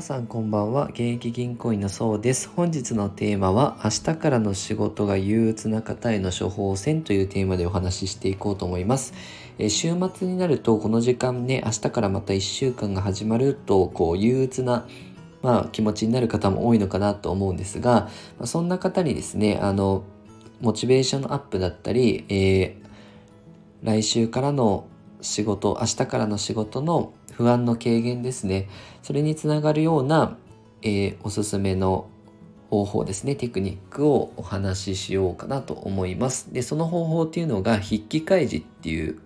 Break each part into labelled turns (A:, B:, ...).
A: 皆さんこんばんは。現役銀行員のそうです。本日のテーマは明日からの仕事が憂鬱な方への処方箋というテーマでお話ししていこうと思います。え週末になるとこの時間ね明日からまた1週間が始まるとこう憂鬱なまあ、気持ちになる方も多いのかなと思うんですが、まあ、そんな方にですねあのモチベーションのアップだったり、えー、来週からの仕事明日からの仕事の不安の軽減ですね。それにつながるような、えー、おすすめの方法ですね。テクニックをお話ししようかなと思います。でその方法っていうのが筆記開示っていう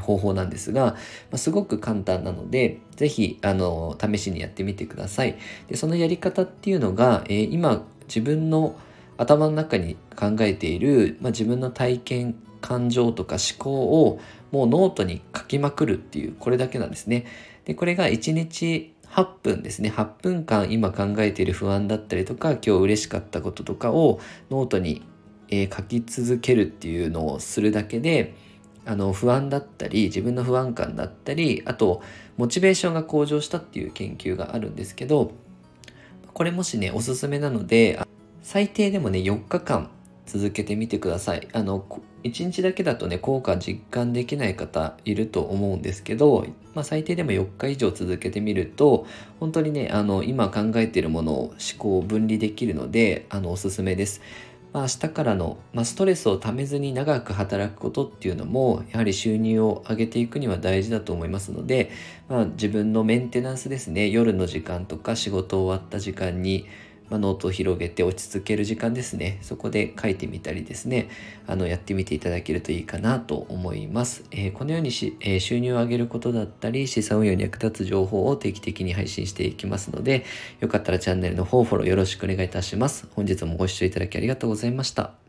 A: 方法なんですが、まあ、すごく簡単なので是非あの試しにやってみてください。でそのやり方っていうのが、えー、今自分の頭の中に考えている、まあ、自分の体験感情とか思考をもうノートに書きまくるっていうこれだけなんですね。でこれが1日8分ですね。8分間今考えている不安だったりとか今日嬉しかったこととかをノートに、えー、書き続けるっていうのをするだけであの不安だったり自分の不安感だったりあとモチベーションが向上したっていう研究があるんですけどこれもしねおすすめなので最低でもね4日間続けてみてください。あの、1日だけだとね、効果実感できない方いると思うんですけど、まあ、最低でも4日以上続けてみると、本当にね、あの、今考えているものを思考を分離できるので、あの、おすすめです。まあ、明日からの、まあ、ストレスをためずに長く働くことっていうのもやはり収入を上げていくには大事だと思いますので、まあ、自分のメンテナンスですね夜の時間とか仕事終わった時間にまあ、ノートを広げて落ち着ける時間ですね。そこで書いてみたりですね、あの、やってみていただけるといいかなと思います。えー、このようにし、えー、収入を上げることだったり、資産運用に役立つ情報を定期的に配信していきますので、よかったらチャンネルの方フォローよろしくお願いいたします。本日もご視聴いただきありがとうございました。